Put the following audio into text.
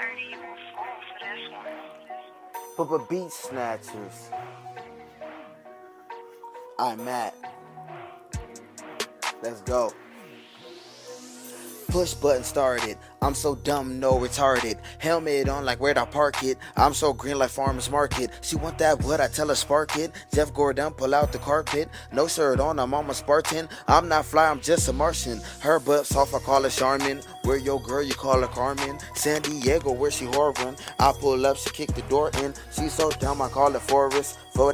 30, will fall for. But but beat snatchers. I'm Matt. Let's go. Push button started. I'm so dumb, no retarded. Helmet on like where'd I park it? I'm so green like farmer's market. She want that wood, I tell her spark it. Jeff Gordon pull out the carpet. No shirt on, I'm on a Spartan. I'm not fly, I'm just a Martian. Her butt soft, I call her Charmin. Where your girl, you call her Carmen. San Diego, where she whoring. I pull up, she kick the door in. She so dumb, I call her Forrest. For